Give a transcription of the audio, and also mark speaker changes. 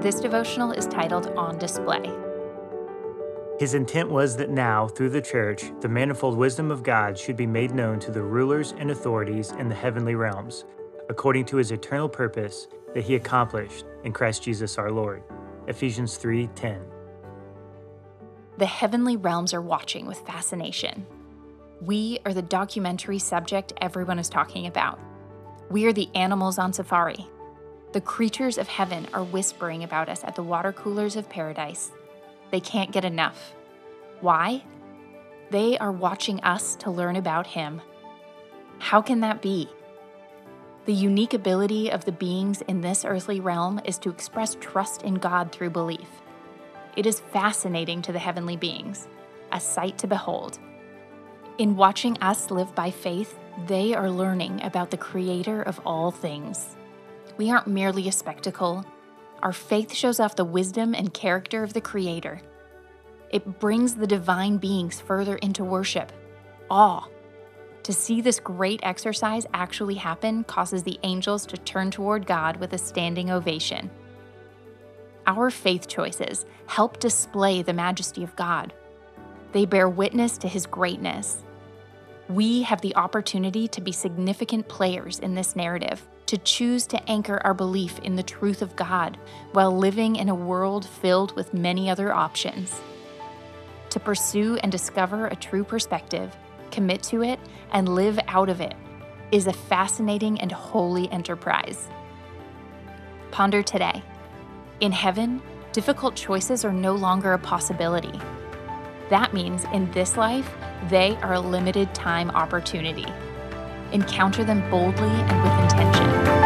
Speaker 1: This devotional is titled On Display.
Speaker 2: His intent was that now, through the church, the manifold wisdom of God should be made known to the rulers and authorities in the heavenly realms, according to his eternal purpose that he accomplished in Christ Jesus our Lord. Ephesians 3:10.
Speaker 1: The heavenly realms are watching with fascination. We are the documentary subject everyone is talking about. We are the animals on safari. The creatures of heaven are whispering about us at the water coolers of paradise they can't get enough. Why? They are watching us to learn about Him. How can that be? The unique ability of the beings in this earthly realm is to express trust in God through belief. It is fascinating to the heavenly beings, a sight to behold. In watching us live by faith, they are learning about the Creator of all things. We aren't merely a spectacle, our faith shows off the wisdom and character of the Creator. It brings the divine beings further into worship, awe. To see this great exercise actually happen causes the angels to turn toward God with a standing ovation. Our faith choices help display the majesty of God. They bear witness to His greatness. We have the opportunity to be significant players in this narrative to choose to anchor our belief in the truth of God while living in a world filled with many other options. To pursue and discover a true perspective, commit to it, and live out of it is a fascinating and holy enterprise. Ponder today. In heaven, difficult choices are no longer a possibility. That means in this life, they are a limited time opportunity encounter them boldly and with intention.